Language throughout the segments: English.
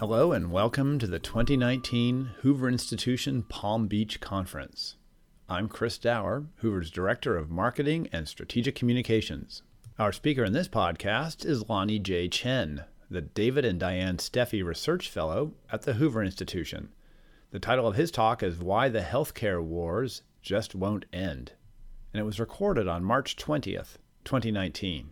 Hello and welcome to the 2019 Hoover Institution Palm Beach Conference. I'm Chris Dauer, Hoover's Director of Marketing and Strategic Communications. Our speaker in this podcast is Lanhee J. Chen, the David and Diane Steffy Research Fellow at the Hoover Institution. The title of his talk is Why the Healthcare Wars Just Won't End, and it was recorded on March 20th, 2019.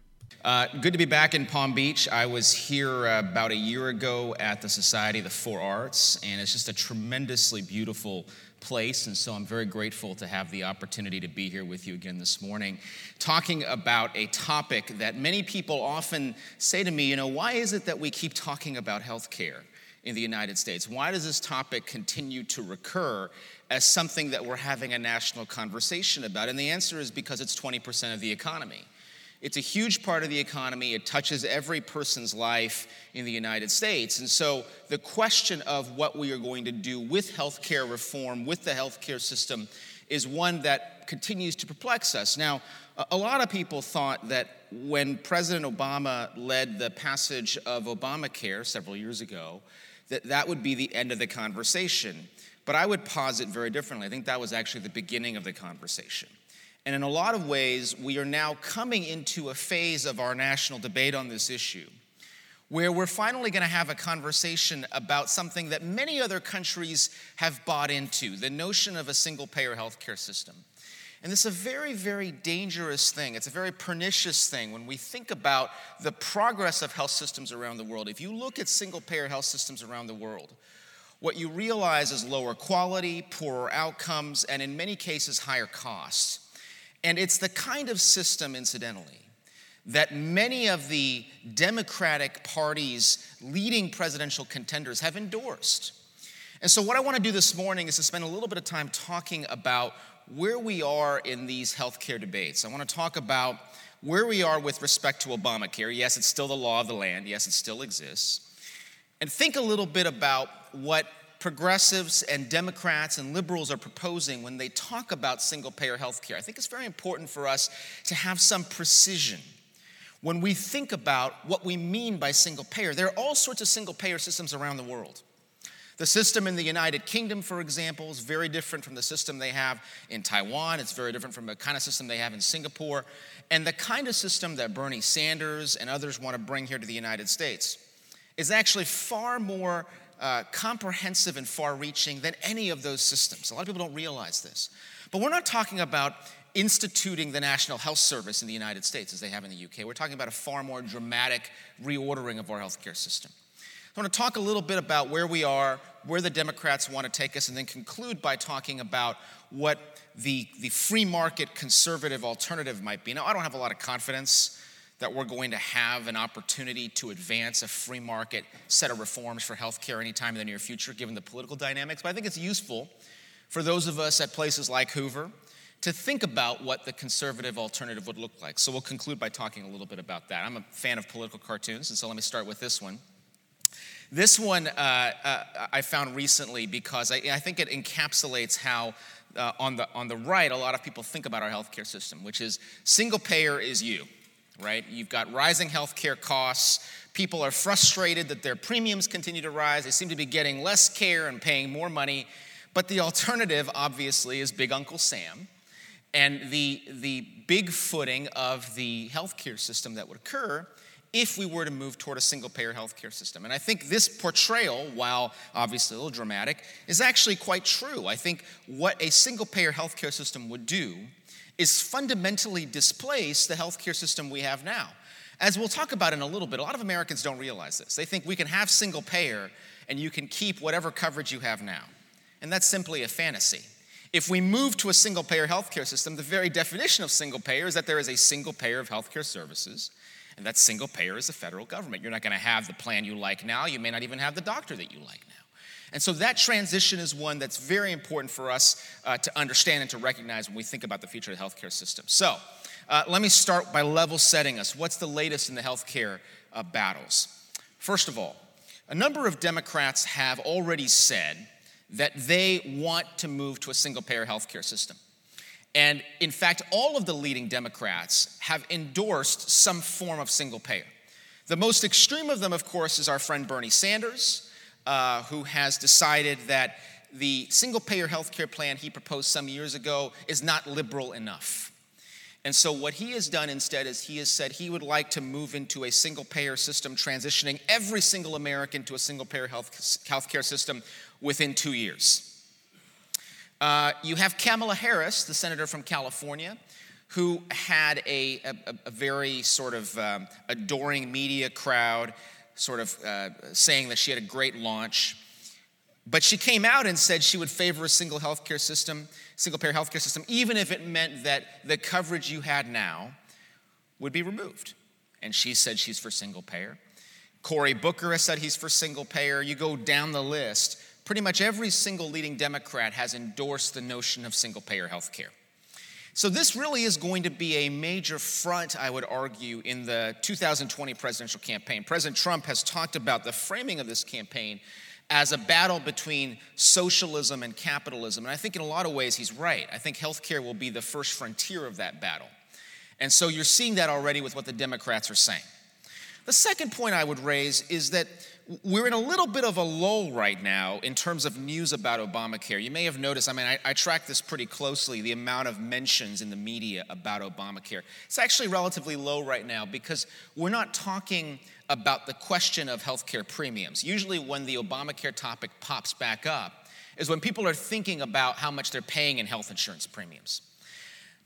Uh, good to be back in Palm Beach. I was here uh, about a year ago at the Society of the Four Arts, and it's just a tremendously beautiful place. And so I'm very grateful to have the opportunity to be here with you again this morning, talking about a topic that many people often say to me, you know, why is it that we keep talking about healthcare? in the United States? Why does this topic continue to recur as something that we're having a national conversation about? And the answer is because it's 20% of the economy. It's a huge part of the economy. It touches every person's life in the United States. And so the question of what we are going to do with healthcare reform, with the healthcare system, is one that continues to perplex us. Now, a lot of people thought that when President Obama led the passage of Obamacare several years ago, that that would be the end of the conversation. But I would posit very differently. I think that was actually the beginning of the conversation. And in a lot of ways, we are now coming into a phase of our national debate on this issue where we're finally going to have a conversation about something that many other countries have bought into the notion of a single payer healthcare system. And this is a very, very dangerous thing. It's a very pernicious thing when we think about the progress of health systems around the world. If you look at single payer health systems around the world, what you realize is lower quality, poorer outcomes, and in many cases, higher costs. And it's the kind of system, incidentally, that many of the Democratic Party's leading presidential contenders have endorsed. And so, what I want to do this morning is to spend a little bit of time talking about where we are in these healthcare debates. I want to talk about where we are with respect to Obamacare. Yes, it's still the law of the land, yes, it still exists. And think a little bit about what progressives and Democrats and liberals are proposing when they talk about single payer health care. I think it's very important for us to have some precision when we think about what we mean by single payer. There are all sorts of single payer systems around the world. The system in the United Kingdom, for example, is very different from the system they have in Taiwan. It's very different from the kind of system they have in Singapore. And the kind of system that Bernie Sanders and others want to bring here to the United States is actually far more uh, comprehensive and far reaching than any of those systems. A lot of people don't realize this. But we're not talking about instituting the National Health Service in the United States as they have in the UK. We're talking about a far more dramatic reordering of our healthcare system. I want to talk a little bit about where we are, where the Democrats want to take us, and then conclude by talking about what the, the free market conservative alternative might be. Now, I don't have a lot of confidence that we're going to have an opportunity to advance a free market set of reforms for healthcare anytime in the near future, given the political dynamics. But I think it's useful for those of us at places like Hoover to think about what the conservative alternative would look like. So we'll conclude by talking a little bit about that. I'm a fan of political cartoons, and so let me start with this one. This one uh, uh, I found recently because I, I think it encapsulates how uh, on, the, on the right, a lot of people think about our healthcare system, which is single payer is you right? You've got rising healthcare costs. People are frustrated that their premiums continue to rise. They seem to be getting less care and paying more money. But the alternative, obviously, is Big Uncle Sam. And the, the big footing of the healthcare system that would occur if we were to move toward a single payer healthcare system. And I think this portrayal, while obviously a little dramatic, is actually quite true. I think what a single payer healthcare system would do is fundamentally displace the healthcare system we have now. As we'll talk about in a little bit, a lot of Americans don't realize this. They think we can have single payer and you can keep whatever coverage you have now. And that's simply a fantasy. If we move to a single payer healthcare system, the very definition of single payer is that there is a single payer of healthcare services, and that single payer is the federal government. You're not going to have the plan you like now, you may not even have the doctor that you like now. And so that transition is one that's very important for us uh, to understand and to recognize when we think about the future of the healthcare system. So uh, let me start by level setting us. What's the latest in the healthcare uh, battles? First of all, a number of Democrats have already said that they want to move to a single payer healthcare system. And in fact, all of the leading Democrats have endorsed some form of single payer. The most extreme of them, of course, is our friend Bernie Sanders. Uh, who has decided that the single payer health care plan he proposed some years ago is not liberal enough. And so, what he has done instead is he has said he would like to move into a single payer system, transitioning every single American to a single payer health care system within two years. Uh, you have Kamala Harris, the senator from California, who had a, a, a very sort of um, adoring media crowd, sort of uh, saying that she had a great launch. But she came out and said she would favor a single healthcare system, single payer healthcare system, even if it meant that the coverage you had now would be removed. And she said she's for single payer. Cory Booker has said he's for single payer. You go down the list, pretty much every single leading Democrat has endorsed the notion of single payer health care. So, this really is going to be a major front, I would argue, in the 2020 presidential campaign. President Trump has talked about the framing of this campaign as a battle between socialism and capitalism. And I think in a lot of ways he's right. I think healthcare will be the first frontier of that battle. And so you're seeing that already with what the Democrats are saying. The second point I would raise is that we're in a little bit of a lull right now in terms of news about Obamacare. You may have noticed, I mean, I, I, track this pretty closely, the amount of mentions in the media about Obamacare. It's actually relatively low right now because we're not talking about the question of healthcare premiums. Usually, when the Obamacare topic pops back up, is when people are thinking about how much they're paying in health insurance premiums.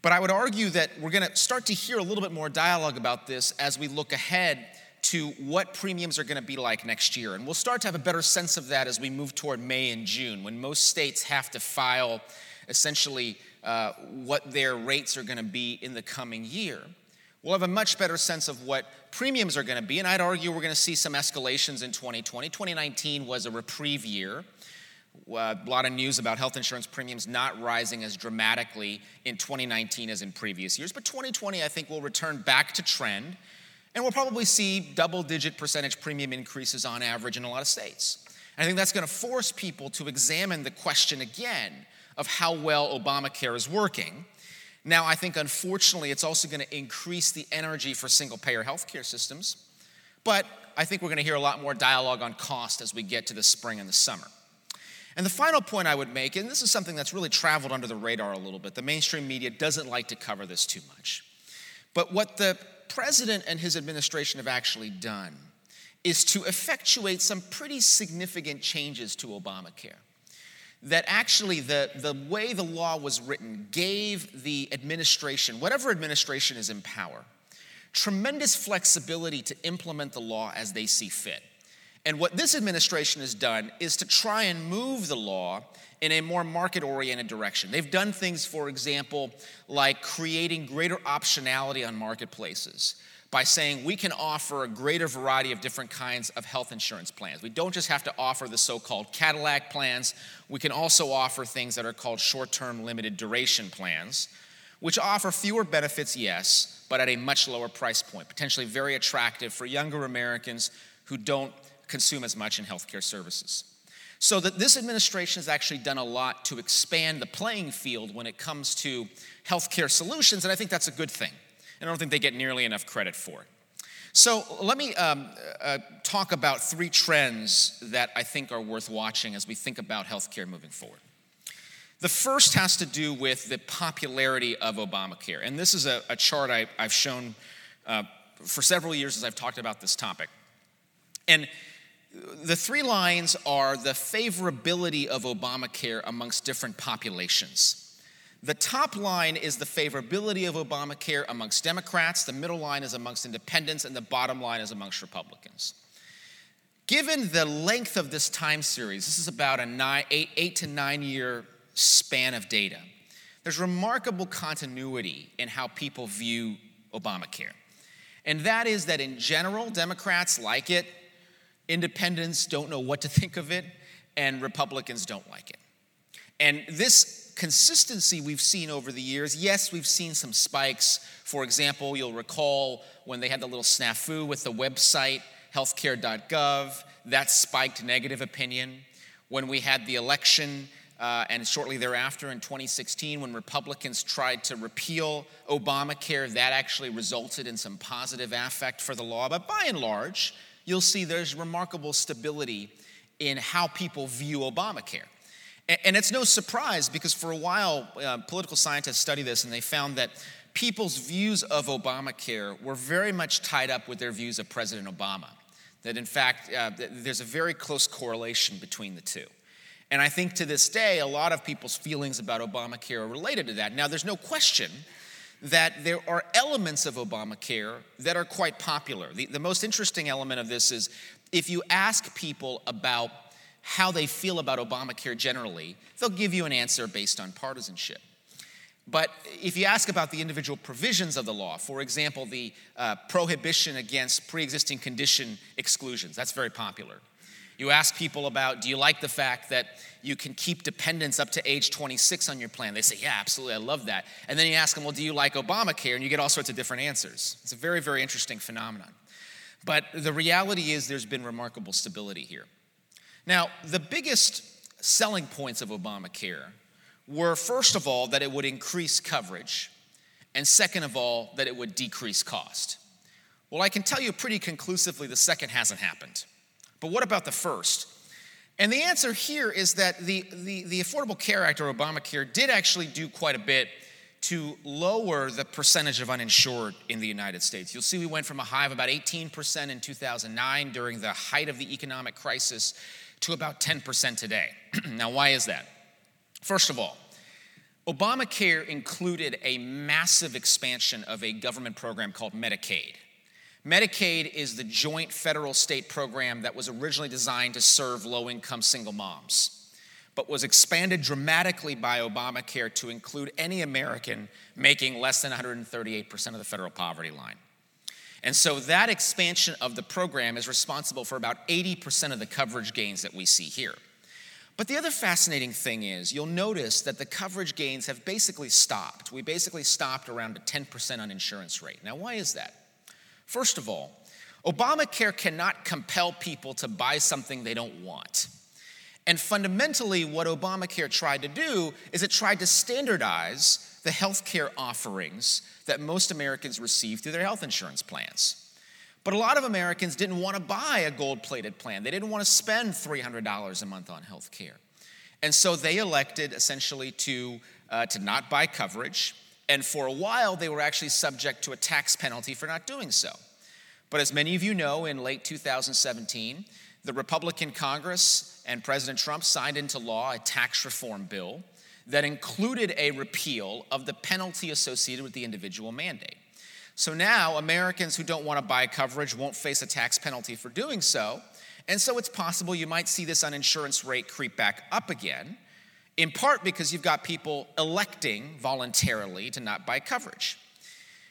But I would argue that we're going to start to hear a little bit more dialogue about this as we look ahead to what premiums are going to be like next year. And we'll start to have a better sense of that as we move toward May and June, when most states have to file essentially uh, what their rates are going to be in the coming year we'll have a much better sense of what premiums are going to be. And I'd argue we're going to see some escalations in 2020. 2019 was a reprieve year. Uh, a lot of news about health insurance premiums not rising as dramatically in 2019 as in previous years. But 2020, I think, will return back to trend. And we'll probably see double digit percentage premium increases on average in a lot of states. And I think that's going to force people to examine the question again of how well Obamacare is working now, I think unfortunately, it's also going to increase the energy for single payer healthcare systems. But I think we're going to hear a lot more dialogue on cost as we get to the spring and the summer. And the final point I would make, and this is something that's really traveled under the radar a little bit, the mainstream media doesn't like to cover this too much. But what the president and his administration have actually done is to effectuate some pretty significant changes to Obamacare that actually the, the way the law was written gave the administration, whatever administration is in power, tremendous flexibility to implement the law as they see fit. And what this administration has done is to try and move the law in a more market oriented direction. They've done things, for example, like creating greater optionality on marketplaces by saying we can offer a greater variety of different kinds of health insurance plans. We don't just have to offer the so called Cadillac plans, we can also offer things that are called short term limited duration plans, which offer fewer benefits, yes, but at a much lower price point, potentially very attractive for younger Americans who don't consume as much in healthcare services. So that this administration has actually done a lot to expand the playing field when it comes to healthcare solutions, and I think that's a good thing. And I don't think they get nearly enough credit for it. So let me um, uh, talk about three trends that I think are worth watching as we think about healthcare moving forward. The first has to do with the popularity of Obamacare. And this is a, a chart I, have shown uh, for several years as I've talked about this topic. And the three lines are the favorability of Obamacare amongst different populations. The top line is the favorability of Obamacare amongst Democrats, the middle line is amongst independents, and the bottom line is amongst Republicans. Given the length of this time series, this is about a nine, eight, eight to nine year span of data, there's remarkable continuity in how people view Obamacare. And that is that in general, Democrats like it, independents don't know what to think of it, and Republicans don't like it. And this consistency we've seen over the years. Yes, we've seen some spikes. For example, you'll recall when they had the little snafu with the website healthcare.gov, that spiked negative opinion. When we had the election, uh, and shortly thereafter in 2016, when Republicans tried to repeal Obamacare, that actually resulted in some positive affect for the law. But by and large, you'll see there's remarkable stability in how people view Obamacare. And it's no surprise because for a while, uh, political scientists studied this and they found that people's views of Obamacare were very much tied up with their views of President Obama. That in fact, uh, there's a very close correlation between the two. And I think to this day, a lot of people's feelings about Obamacare are related to that. Now, there's no question that there are elements of Obamacare that are quite popular. The, the most interesting element of this is if you ask people about how they feel about Obamacare generally, they'll give you an answer based on partisanship. But if you ask about the individual provisions of the law, for example, the uh, prohibition against pre existing condition exclusions, that's very popular. You ask people about, do you like the fact that you can keep dependents up to age 26 on your plan? They say, yeah, absolutely, I love that. And then you ask them, well, do you like Obamacare? And you get all sorts of different answers. It's a very, very interesting phenomenon. But the reality is there's been remarkable stability here. Now, the biggest selling points of Obamacare were first of all, that it would increase coverage, and second of all, that it would decrease cost. Well, I can tell you pretty conclusively the second hasn't happened. But what about the first? And the answer here is that the, the, the Affordable Care Act or Obamacare did actually do quite a bit to lower the percentage of uninsured in the United States. You'll see we went from a high of about 18% in 2009 during the height of the economic crisis to about 10% today. now, why is that? First of all, Obamacare included a massive expansion of a government program called Medicaid. Medicaid is the joint federal state program that was originally designed to serve low income single moms, but was expanded dramatically by Obamacare to include any American making less than 138% of the federal poverty line. And so that expansion of the program is responsible for about 80% of the coverage gains that we see here. But the other fascinating thing is you'll notice that the coverage gains have basically stopped. We basically stopped around a 10% uninsurance rate. Now, why is that? First of all, Obamacare cannot compel people to buy something they don't want. And fundamentally, what Obamacare tried to do is it tried to standardize the health care offerings that most Americans receive through their health insurance plans. But a lot of Americans didn't want to buy a gold plated plan. They didn't want to spend $300 a month on health care. And so they elected essentially to, uh, to not buy coverage. And for a while, they were actually subject to a tax penalty for not doing so. But as many of you know, in late 2017, the Republican Congress and President Trump signed into law a tax reform bill that included a repeal of the penalty associated with the individual mandate. So now Americans who don't want to buy coverage won't face a tax penalty for doing so. And so it's possible you might see this uninsurance rate creep back up again, in part because you've got people electing voluntarily to not buy coverage.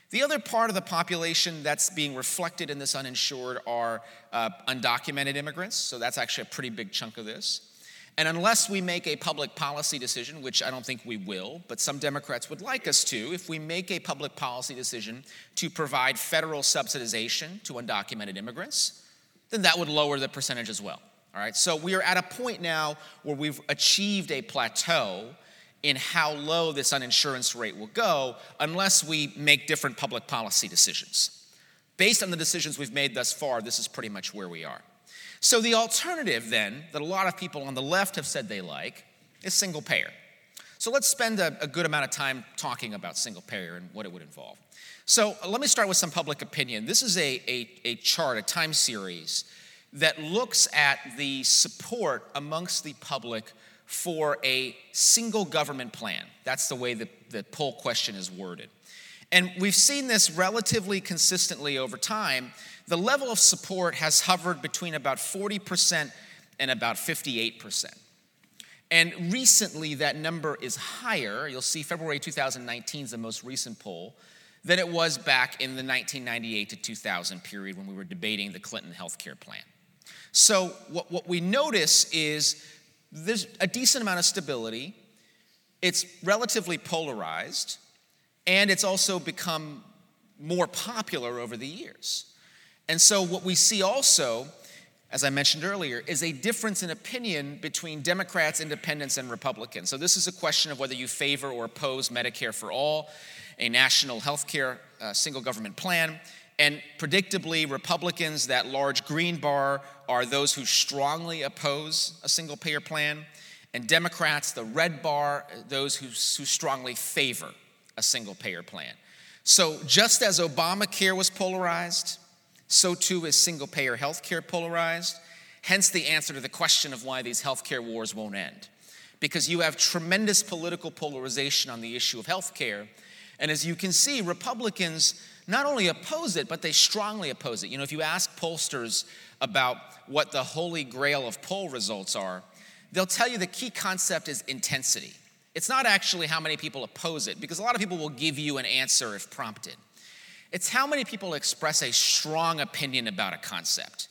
The other part of the population that's being reflected in this uninsured are uh, undocumented immigrants, so that's actually a pretty big chunk of this. And unless we make a public policy decision, which I don't think we will, but some Democrats would like us to, if we make a public policy decision to provide federal subsidization to undocumented immigrants, then that would lower the percentage as well. All right, so we are at a point now where we've achieved a plateau in how low this uninsurance rate will go unless we make different public policy decisions. Based on the decisions we've made thus far, this is pretty much where we are. So, the alternative then, that a lot of people on the left have said they like, is single payer. So, let's spend a, a good amount of time talking about single payer and what it would involve. So, let me start with some public opinion. This is a, a, a chart, a time series that looks at the support amongst the public for a single government plan. That's the way the, the poll question is worded. And we've seen this relatively consistently over time the level of support has hovered between about 40% and about 58%. And recently, that number is higher. You'll see February 2019 is the most recent poll than it was back in the 1998 to 2000 period when we were debating the Clinton healthcare plan. So, what, what we notice is there's a decent amount of stability, it's relatively polarized, and it's also become more popular over the years. And so, what we see also, as I mentioned earlier, is a difference in opinion between Democrats, independents, and Republicans. So, this is a question of whether you favor or oppose Medicare for all, a national health care uh, single government plan. And predictably, Republicans, that large green bar, are those who strongly oppose a single payer plan. And Democrats, the red bar, those who, who strongly favor a single payer plan. So, just as Obamacare was polarized, so too is single payer health care polarized. Hence, the answer to the question of why these healthcare wars won't end. Because you have tremendous political polarization on the issue of healthcare. And as you can see, Republicans not only oppose it, but they strongly oppose it. You know, if you ask pollsters about what the holy grail of poll results are, they'll tell you the key concept is intensity. It's not actually how many people oppose it, because a lot of people will give you an answer if prompted. It's how many people express a strong opinion about a concept.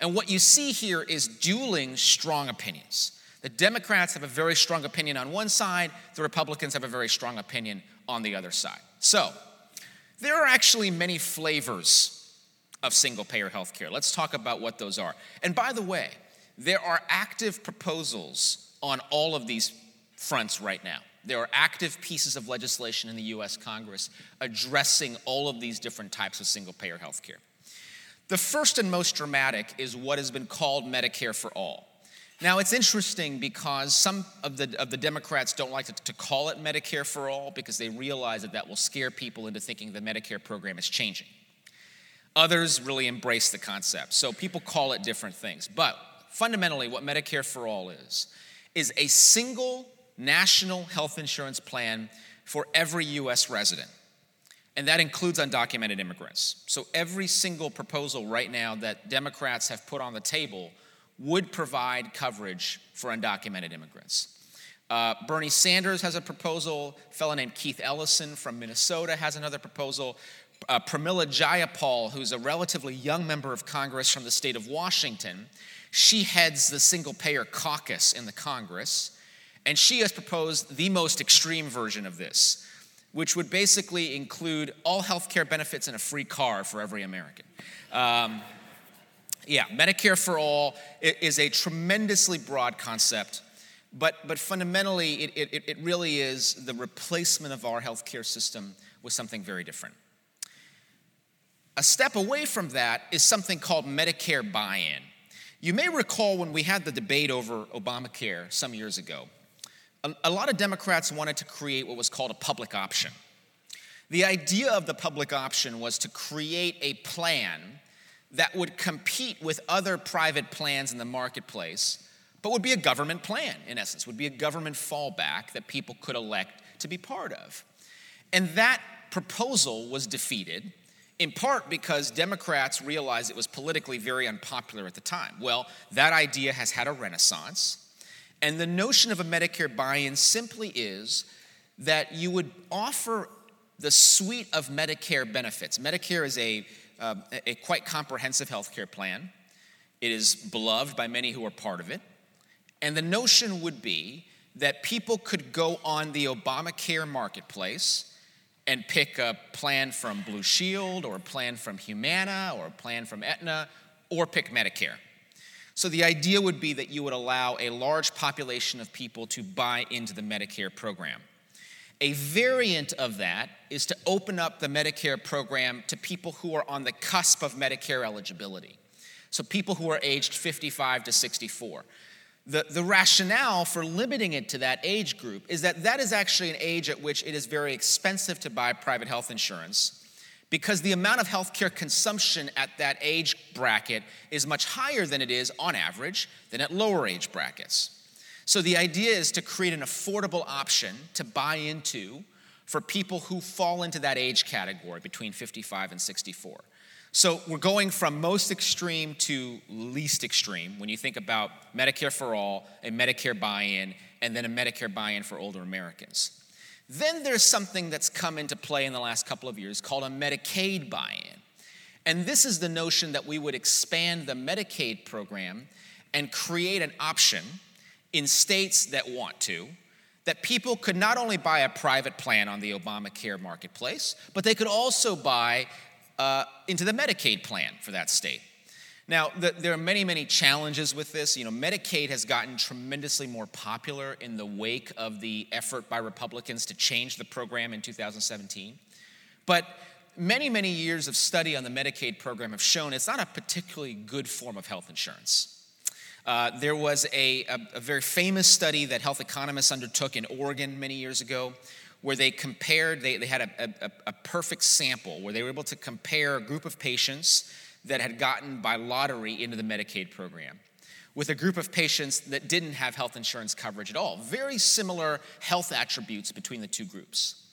And what you see here is dueling strong opinions. The Democrats have a very strong opinion on one side, the Republicans have a very strong opinion on the other side. So, there are actually many flavors of single payer health care. Let's talk about what those are. And by the way, there are active proposals on all of these fronts right now. There are active pieces of legislation in the US Congress addressing all of these different types of single payer health care. The first and most dramatic is what has been called Medicare for All. Now, it's interesting because some of the, of the Democrats don't like to, to, call it Medicare for All because they realize that that will scare people into thinking the Medicare program is changing. Others really embrace the concept, so people call it different things. But fundamentally, what Medicare for All is, is a single national health insurance plan for every US resident. And that includes undocumented immigrants. So every single proposal right now that Democrats have put on the table would provide coverage for undocumented immigrants. Uh, Bernie Sanders has a proposal. A fellow named Keith Ellison from Minnesota has another proposal. Uh, Pramila Jayapal, who's a relatively young member of Congress from the state of Washington, she heads the single payer caucus in the Congress. And she has proposed the most extreme version of this, which would basically include all health care benefits and a free car for every American. Um, yeah, Medicare for all is a tremendously broad concept, but, but fundamentally, it, it, it really is the replacement of our healthcare system with something very different. A step away from that is something called Medicare buy in. You may recall when we had the debate over Obamacare some years ago, a, a lot of Democrats wanted to create what was called a public option. The idea of the public option was to create a plan that would compete with other private plans in the marketplace, but would be a government plan, in essence, would be a government fallback that people could elect to be part of. And that proposal was defeated in part because Democrats realized it was politically very unpopular at the time. Well, that idea has had a renaissance. And the notion of a Medicare buy in simply is that you would offer the suite of Medicare benefits. Medicare is a, uh, a quite comprehensive health care plan, it is beloved by many who are part of it. And the notion would be that people could go on the Obamacare marketplace and pick a plan from Blue Shield or a plan from Humana or a plan from Aetna or pick Medicare. So the idea would be that you would allow a large population of people to buy into the Medicare program. A variant of that is to open up the Medicare program to people who are on the cusp of Medicare eligibility. So people who are aged 55 to 64. The, the rationale for limiting it to that age group is that that is actually an age at which it is very expensive to buy private health insurance because the amount of healthcare consumption at that age bracket is much higher than it is on average than at lower age brackets. So the idea is to create an affordable option to buy into for people who fall into that age category between 55 and 64. So we're going from most extreme to least extreme when you think about Medicare for all, a Medicare buy in, and then a Medicare buy in for older Americans. Then there's something that's come into play in the last couple of years called a Medicaid buy in. And this is the notion that we would expand the Medicaid program and create an option in states that want to that people could not only buy a private plan on the Obamacare marketplace, but they could also buy uh, into the Medicaid plan for that state. Now, the, there are many, many challenges with this. You know, Medicaid has gotten tremendously more popular in the wake of the effort by Republicans to change the program in 2017. But many, many years of study on the Medicaid program have shown it's not a particularly good form of health insurance. Uh, there was a, a, a, very famous study that health economists undertook in Oregon many years ago where they compared, they, they had a, a perfect sample where they were able to compare a group of patients that had gotten by lottery into the Medicaid program with a group of patients that didn't have health insurance coverage at all. Very similar health attributes between the two groups.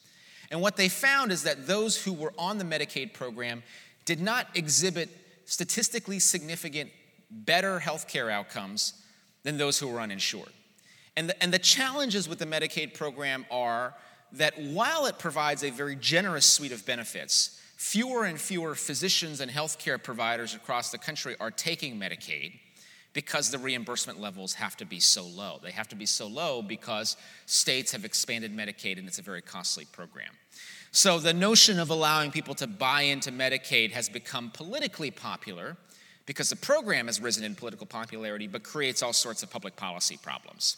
And what they found is that those who were on the Medicaid program did not exhibit statistically significant better health care outcomes than those who are uninsured. And the, and the challenges with the Medicaid program are that while it provides a very generous suite of benefits, fewer and fewer physicians and healthcare providers across the country are taking Medicaid because the reimbursement levels have to be so low. They have to be so low because states have expanded Medicaid and it's a very costly program. So the notion of allowing people to buy into Medicaid has become politically popular because the program has risen in political popularity but creates all sorts of public policy problems.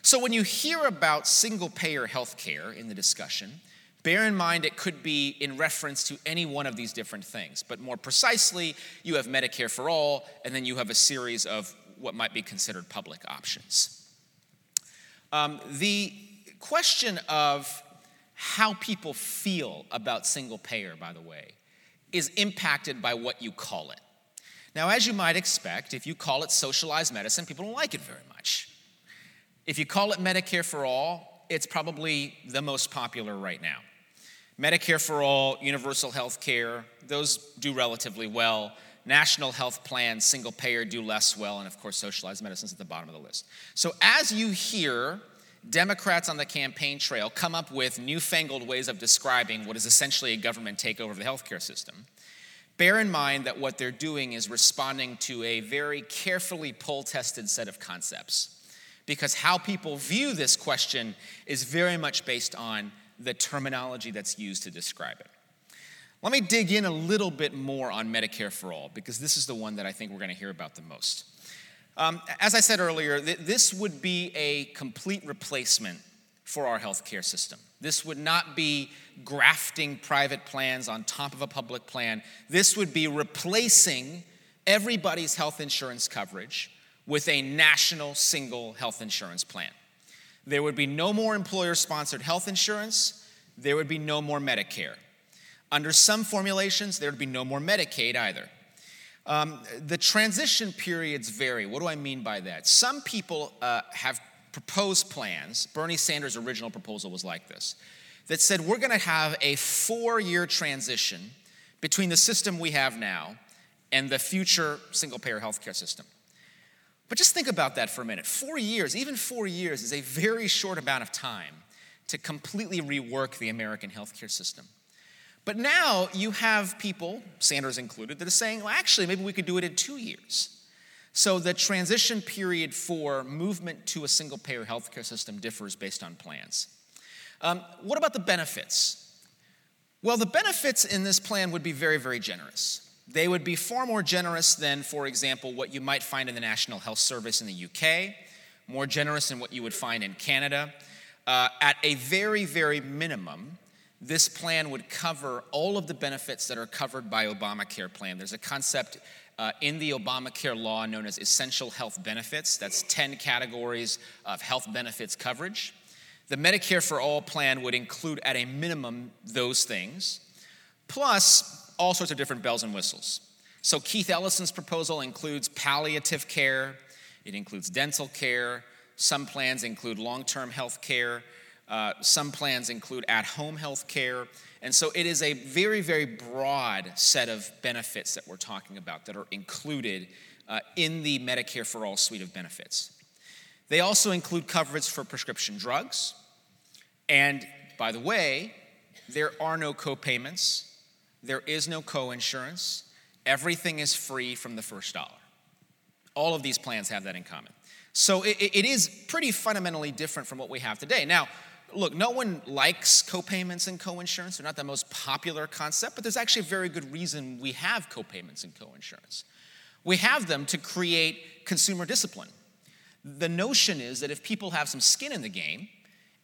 So when you hear about single payer health care in the discussion, bear in mind it could be in reference to any one of these different things. But more precisely, you have Medicare for all, and then you have a series of what might be considered public options. Um, the question of how people feel about single payer, by the way, is impacted by what you call it. Now, as you might expect, if you call it socialized medicine, people don't like it very much. If you call it Medicare for all, it's probably the most popular right now. Medicare for all, universal health care, those do relatively well. National health plans, single payer do less well, and of course, socialized medicine is at the bottom of the list. So, as you hear Democrats on the campaign trail come up with newfangled ways of describing what is essentially a government takeover of the healthcare system, bear in mind that what they're doing is responding to a very carefully poll tested set of concepts because how people view this question is very much based on the terminology that's used to describe it. Let me dig in a little bit more on Medicare for All because this is the one that I think we're going to hear about the most. Um, as I said earlier, th- this would be a complete replacement for our healthcare system. This would not be grafting private plans on top of a public plan. This would be replacing everybody's health insurance coverage with a national single health insurance plan. There would be no more employer sponsored health insurance, there would be no more Medicare. Under some formulations, there would be no more Medicaid either. Um, the transition periods vary. What do I mean by that? Some people uh, have proposed plans. Bernie Sanders' original proposal was like this that said, we're going to have a four year transition between the system we have now and the future single payer healthcare system. But just think about that for a minute. Four years, even four years, is a very short amount of time to completely rework the American healthcare system. But now you have people, Sanders included, that are saying, well, actually, maybe we could do it in two years. So the transition period for movement to a single payer healthcare system differs based on plans. Um, what about the benefits? Well, the benefits in this plan would be very, very generous. They would be far more generous than, for example, what you might find in the National Health Service in the UK, more generous than what you would find in Canada. Uh, at a very, very minimum, this plan would cover all of the benefits that are covered by Obamacare plan. There's a concept uh, in the Obamacare law known as essential health benefits. That's 10 categories of health benefits coverage. The Medicare for All plan would include, at a minimum, those things, plus all sorts of different bells and whistles. So, Keith Ellison's proposal includes palliative care, it includes dental care, some plans include long term health care, uh, some plans include at home health care. And so, it is a very, very broad set of benefits that we're talking about that are included uh, in the Medicare for All suite of benefits. They also include coverage for prescription drugs. And by the way, there are no copayments there is no co-insurance. Everything is free from the first dollar. All of these plans have that in common. So it, it is pretty fundamentally different from what we have today. Now, look, no one likes copayments and co-insurance. They're not the most popular concept, but there's actually a very good reason we have copayments and co-insurance. We have them to create consumer discipline. The notion is that if people have some skin in the game,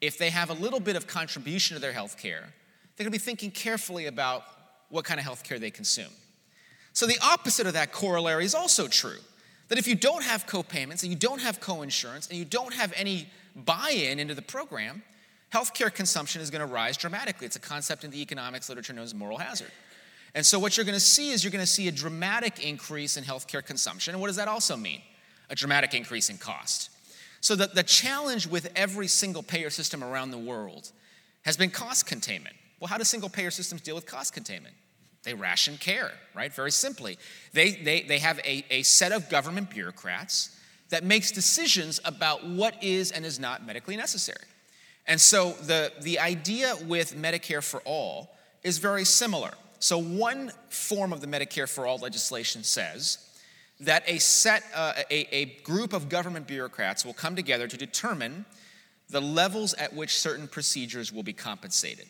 if they have a little bit of contribution to their health care, they're going to be thinking carefully about what kind of health care they consume. So the opposite of that corollary is also true. That if you don't have co-payments and you don't have co-insurance and you don't have any buy-in into the program, healthcare consumption is going to rise dramatically. It's a concept in the economics literature known as moral hazard. And so what you're going to see is you're going to see a dramatic increase in healthcare consumption. And what does that also mean? A dramatic increase in cost. So the, the challenge with every single payer system around the world has been cost containment. Well, how do single payer systems deal with cost containment? They ration care, right? Very simply. They, they, they have a, a set of government bureaucrats that makes decisions about what is and is not medically necessary. And so the, the idea with Medicare for All is very similar. So, one form of the Medicare for All legislation says that a set, uh, a, a group of government bureaucrats will come together to determine the levels at which certain procedures will be compensated.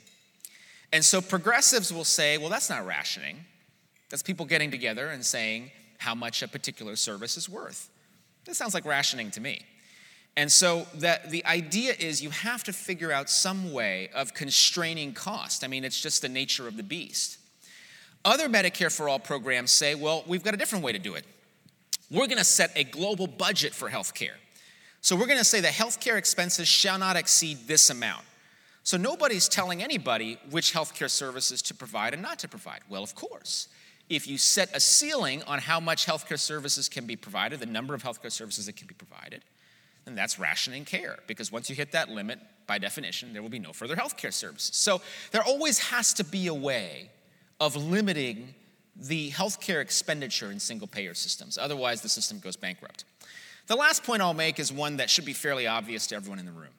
And so progressives will say, well, that's not rationing. That's people getting together and saying how much a particular service is worth. This sounds like rationing to me. And so that the idea is you have to figure out some way of constraining cost. I mean, it's just the nature of the beast. Other Medicare for All programs say, well, we've got a different way to do it. We're going to set a global budget for healthcare. So we're going to say that healthcare expenses shall not exceed this amount. So nobody's telling anybody which healthcare services to provide and not to provide. Well, of course. If you set a ceiling on how much healthcare services can be provided, the number of healthcare services that can be provided, then that's rationing care because once you hit that limit, by definition, there will be no further healthcare services. So there always has to be a way of limiting the healthcare expenditure in single payer systems. Otherwise, the system goes bankrupt. The last point I'll make is one that should be fairly obvious to everyone in the room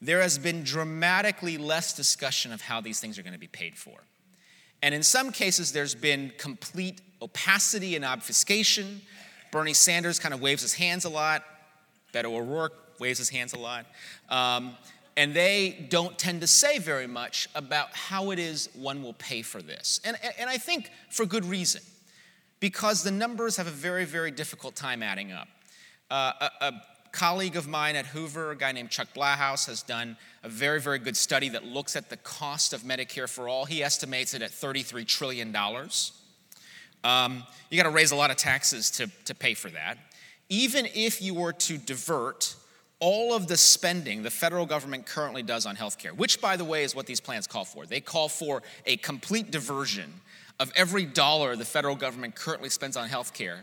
there has been dramatically less discussion of how these things are going to be paid for. And in some cases, there's been complete opacity and obfuscation. Bernie Sanders kind of waves his hands a lot. Beto O'Rourke waves his hands a lot. Um, and they don't tend to say very much about how it is one will pay for this. And, and I think for good reason, because the numbers have a very, very difficult time adding up. Uh, a, a colleague of mine at Hoover, a guy named Chuck Blahous, has done a very, very good study that looks at the cost of Medicare for all. He estimates it at $33 trillion. Um, you got to raise a lot of taxes to, to pay for that. Even if you were to divert all of the spending the federal government currently does on healthcare, which, by the way, is what these plans call for. They call for a complete diversion of every dollar the federal government currently spends on healthcare,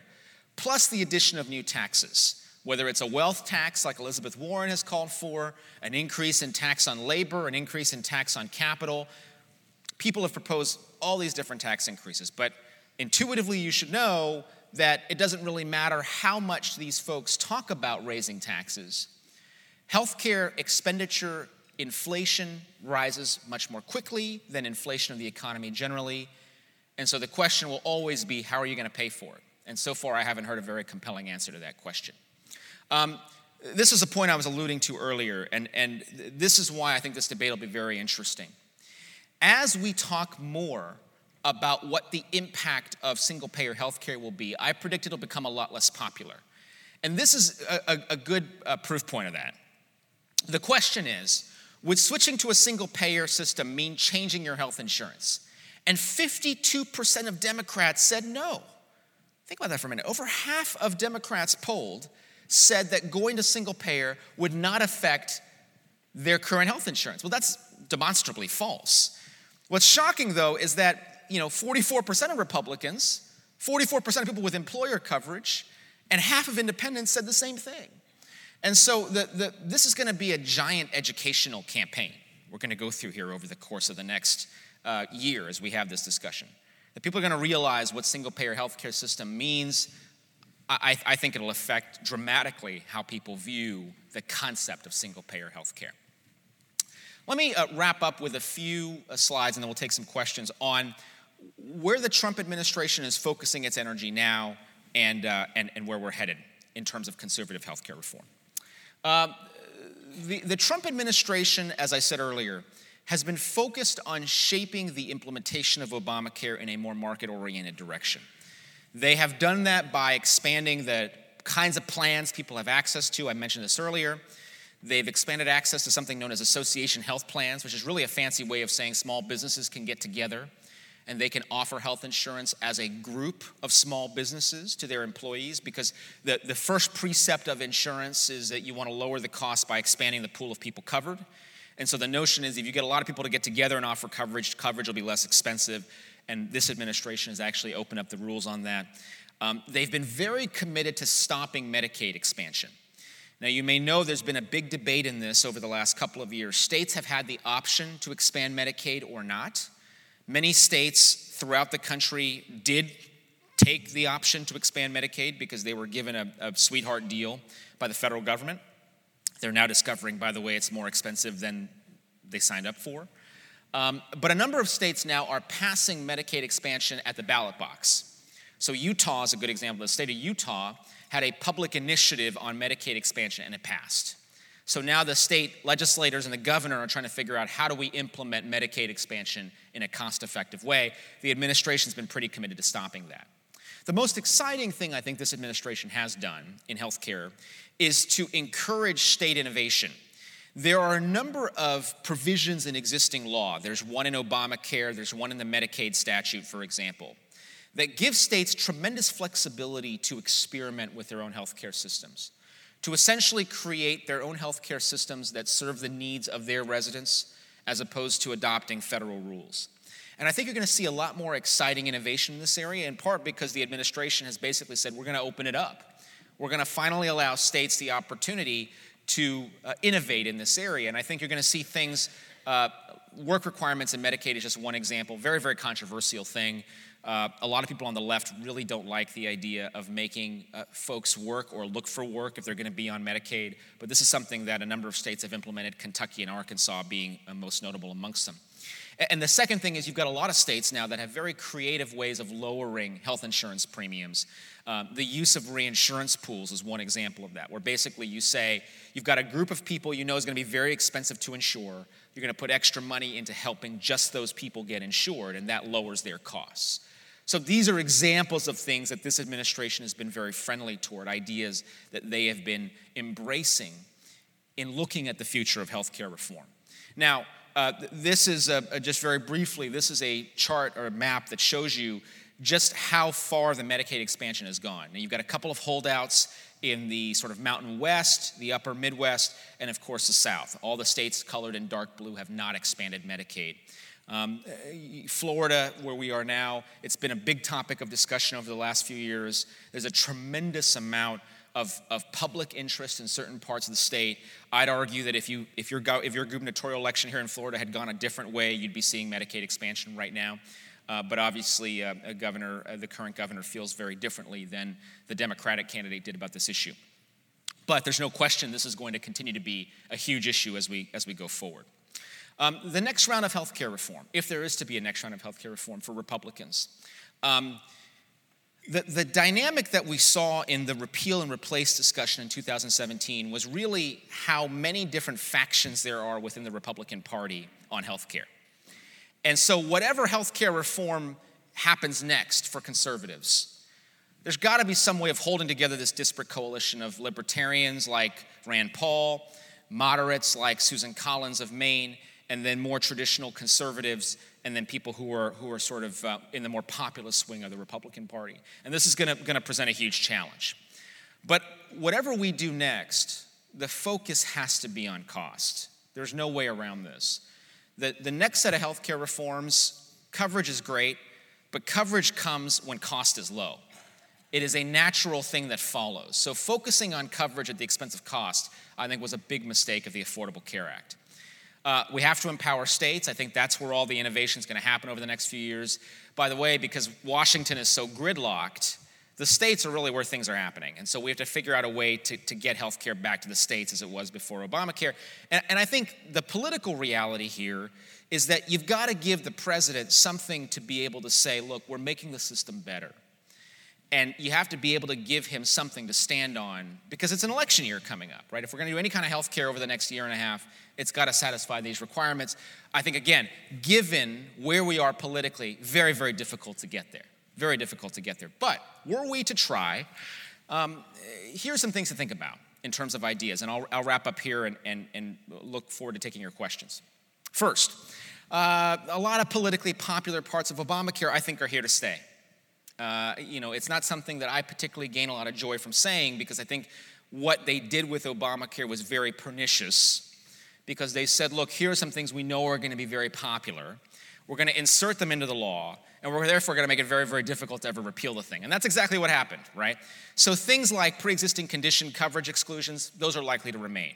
plus the addition of new taxes whether it's a wealth tax like Elizabeth Warren has called for, an increase in tax on labor, an increase in tax on capital. People have proposed all these different tax increases, but intuitively you should know that it doesn't really matter how much these folks talk about raising taxes. Healthcare expenditure inflation rises much more quickly than inflation of the economy generally. And so the question will always be how are you going to pay for it? And so far, I haven't heard a very compelling answer to that question. Um, this is a point I was alluding to earlier, and, and this is why I think this debate will be very interesting. As we talk more about what the impact of single payer healthcare will be, I predict it'll become a lot less popular. And this is a, a, a good uh, proof point of that. The question is Would switching to a single payer system mean changing your health insurance? And 52% of Democrats said no. Think about that for a minute. Over half of Democrats polled said that going to single payer would not affect their current health insurance. Well, that's demonstrably false. What's shocking, though, is that you know 44% of Republicans, 44% of people with employer coverage, and half of independents said the same thing. And so the, the, this is going to be a giant educational campaign we're going to go through here over the course of the next uh, year as we have this discussion. That people are going to realize what single payer healthcare system means, I, I think it'll affect dramatically how people view the concept of single payer healthcare. Let me uh, wrap up with a few uh, slides and then we'll take some questions on where the Trump administration is focusing its energy now and, uh, and, and where we're headed in terms of conservative health care reform. Uh, the, the Trump administration, as I said earlier, has been focused on shaping the implementation of Obamacare in a more market oriented direction. They have done that by expanding the kinds of plans people have access to. I mentioned this earlier. They've expanded access to something known as association health plans, which is really a fancy way of saying small businesses can get together and they can offer health insurance as a group of small businesses to their employees because the, the first precept of insurance is that you want to lower the cost by expanding the pool of people covered. And so the notion is if you get a lot of people to get together and offer coverage, coverage will be less expensive. And this administration has actually opened up the rules on that. Um, they've been very committed to stopping Medicaid expansion. Now, you may know there's been a big debate in this over the last couple of years. States have had the option to expand Medicaid or not. Many states throughout the country did take the option to expand Medicaid because they were given a, a sweetheart deal by the federal government. They're now discovering, by the way, it's more expensive than they signed up for. Um, but a number of states now are passing Medicaid expansion at the ballot box. So Utah is a good example. The state of Utah had a public initiative on Medicaid expansion and it passed. So now the state legislators and the governor are trying to figure out how do we implement Medicaid expansion in a cost effective way. The administration's been pretty committed to stopping that. The most exciting thing I think this administration has done in healthcare is to encourage state innovation. There are a number of provisions in existing law. There's one in Obamacare, there's one in the Medicaid statute, for example that gives states tremendous flexibility to experiment with their own healthcare systems, to essentially create their own healthcare systems that serve the needs of their residents as opposed to adopting federal rules. And I think you're going to see a lot more exciting innovation in this area, in part because the administration has basically said we're going to open it up. We're going to finally allow states the opportunity to uh, innovate in this area. And I think you're going to see things, uh, work requirements in Medicaid is just one example, very, very controversial thing. Uh, a lot of people on the left really don't like the idea of making uh, folks work or look for work if they're going to be on Medicaid, but this is something that a number of states have implemented, Kentucky and Arkansas being uh, most notable amongst them. And the second thing is, you've got a lot of states now that have very creative ways of lowering health insurance premiums. Um, the use of reinsurance pools is one example of that, where basically you say you've got a group of people you know is going to be very expensive to insure. You're going to put extra money into helping just those people get insured, and that lowers their costs. So these are examples of things that this administration has been very friendly toward, ideas that they have been embracing in looking at the future of healthcare reform. Now, uh, this is a, a, just very briefly, this is a chart or a map that shows you just how far the Medicaid expansion has gone. Now, you've got a couple of holdouts in the sort of Mountain West, the Upper Midwest, and of course the South. All the states colored in dark blue have not expanded Medicaid. Um, Florida, where we are now, it's been a big topic of discussion over the last few years. There's a tremendous amount of, of public interest in certain parts of the state. I'd argue that if, you, if, your, if your gubernatorial election here in Florida had gone a different way, you'd be seeing Medicaid expansion right now. Uh, but obviously, uh, governor, uh, the current governor feels very differently than the Democratic candidate did about this issue. But there's no question this is going to continue to be a huge issue as we, as we go forward. Um, the next round of healthcare reform, if there is to be a next round of healthcare reform for Republicans, um, the, the dynamic that we saw in the repeal and replace discussion in 2017 was really how many different factions there are within the Republican Party on healthcare. And so, whatever healthcare reform happens next for conservatives, there's got to be some way of holding together this disparate coalition of libertarians like Rand Paul, moderates like Susan Collins of Maine, and then more traditional conservatives, and then people who are, who are sort of uh, in the more populist wing of the Republican Party. And this is going to present a huge challenge. But whatever we do next, the focus has to be on cost. There's no way around this. The, the next set of healthcare reforms, coverage is great, but coverage comes when cost is low. It is a natural thing that follows. So, focusing on coverage at the expense of cost, I think, was a big mistake of the Affordable Care Act. Uh, we have to empower states. I think that's where all the innovation is going to happen over the next few years. By the way, because Washington is so gridlocked, the states are really where things are happening. And so we have to figure out a way to, to get health care back to the states as it was before Obamacare. And, and I think the political reality here is that you've got to give the president something to be able to say, look, we're making the system better. And you have to be able to give him something to stand on because it's an election year coming up, right? If we're going to do any kind of health care over the next year and a half, it's got to satisfy these requirements. I think, again, given where we are politically, very, very difficult to get there. Very difficult to get there. But were we to try, um, here's some things to think about in terms of ideas. And I'll, I'll wrap up here and, and, and look forward to taking your questions. First, Uh, a lot of politically popular parts of Obamacare, I think, are here to stay. Uh, you know, it's not something that I particularly gain a lot of joy from saying because I think what they did with Obamacare was very pernicious because they said, look, here are some things we know are going to be very popular. We're going to insert them into the law, and we're therefore going to make it very, very difficult to ever repeal the thing. And that's exactly what happened, right? So things like pre existing condition coverage exclusions, those are likely to remain.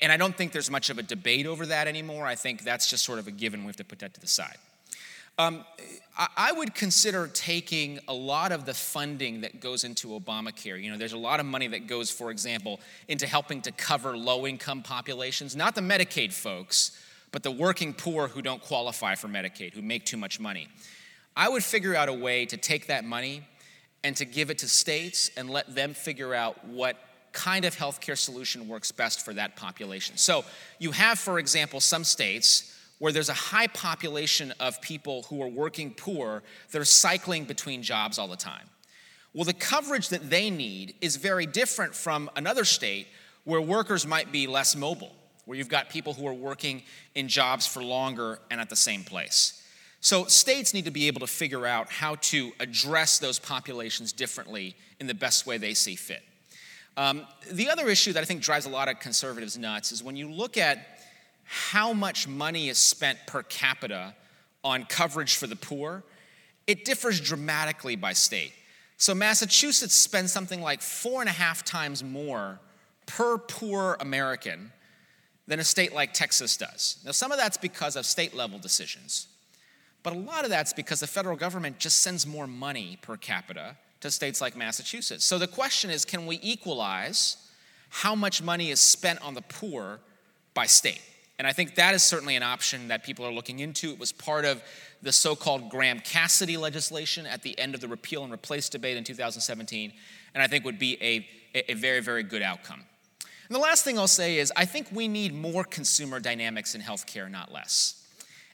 And I don't think there's much of a debate over that anymore. I think that's just sort of a given. We have to put that to the side. Um, I would consider taking a lot of the funding that goes into Obamacare. You know, there's a lot of money that goes, for example, into helping to cover low income populations, not the Medicaid folks, but the working poor who don't qualify for Medicaid, who make too much money. I would figure out a way to take that money and to give it to states and let them figure out what kind of healthcare solution works best for that population. So you have, for example, some states where there's a high population of people who are working poor that are cycling between jobs all the time. Well, the coverage that they need is very different from another state where workers might be less mobile, where you've got people who are working in jobs for longer and at the same place. So, states need to be able to figure out how to address those populations differently in the best way they see fit. Um, the other issue that I think drives a lot of conservatives nuts is when you look at how much money is spent per capita on coverage for the poor, it differs dramatically by state. So, Massachusetts spends something like four and a half times more per poor American than a state like Texas does. Now, some of that's because of state level decisions, but a lot of that's because the federal government just sends more money per capita to states like Massachusetts. So, the question is can we equalize how much money is spent on the poor by state? And I think that is certainly an option that people are looking into. It was part of the so called Graham Cassidy legislation at the end of the repeal and replace debate in 2017, and I think would be a, a very, very good outcome. And the last thing I'll say is I think we need more consumer dynamics in healthcare, not less.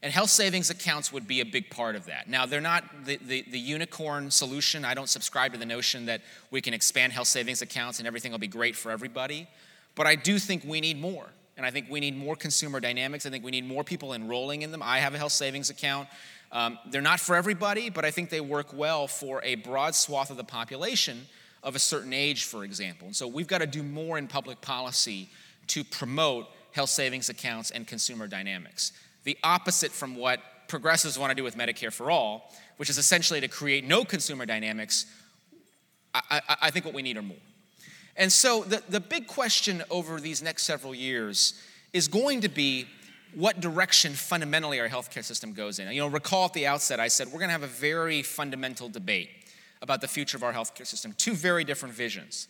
And health savings accounts would be a big part of that. Now, they're not the, the, the, unicorn solution. I don't subscribe to the notion that we can expand health savings accounts and everything will be great for everybody. But I do think we need more. And I think we need more consumer dynamics. I think we need more people enrolling in them. I have a health savings account. Um, they're not for everybody, but I think they work well for a broad swath of the population of a certain age, for example. And so we've got to do more in public policy to promote health savings accounts and consumer dynamics. The opposite from what progressives want to do with Medicare for All, which is essentially to create no consumer dynamics. I, I, I think what we need are more. And so the, the big question over these next several years is going to be what direction fundamentally our healthcare system goes in. You know, recall at the outset, I said we're going to have a very fundamental debate about the future of our healthcare system. Two very different visions.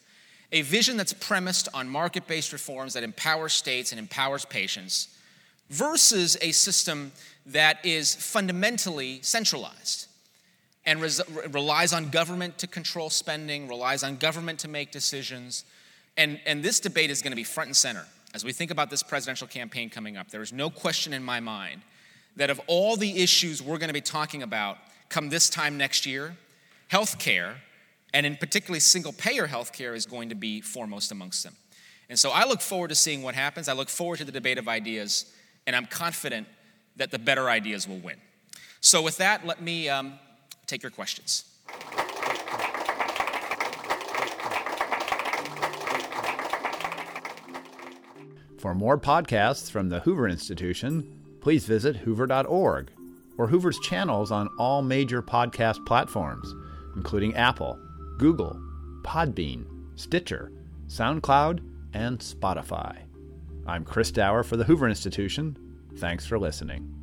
A vision that's premised on market based reforms that empower states and empowers patients, versus a system that is fundamentally centralized and res- relies on government to control spending, relies on government to make decisions. And, and this debate is going to be front and center. As we think about this presidential campaign coming up, there is no question in my mind that of all the issues we're going to be talking about come this time next year, healthcare, and in particularly single payer healthcare, is going to be foremost amongst them. And so I look forward to seeing what happens. I look forward to the debate of ideas, and I'm confident that the better ideas will win. So, with that, let me um, take your questions. For more podcasts from the Hoover Institution, please visit hoover.org or Hoover's channels on all major podcast platforms, including Apple, Google, Podbean, Stitcher, SoundCloud, and Spotify. I'm Chris Dauer for the Hoover Institution. Thanks for listening.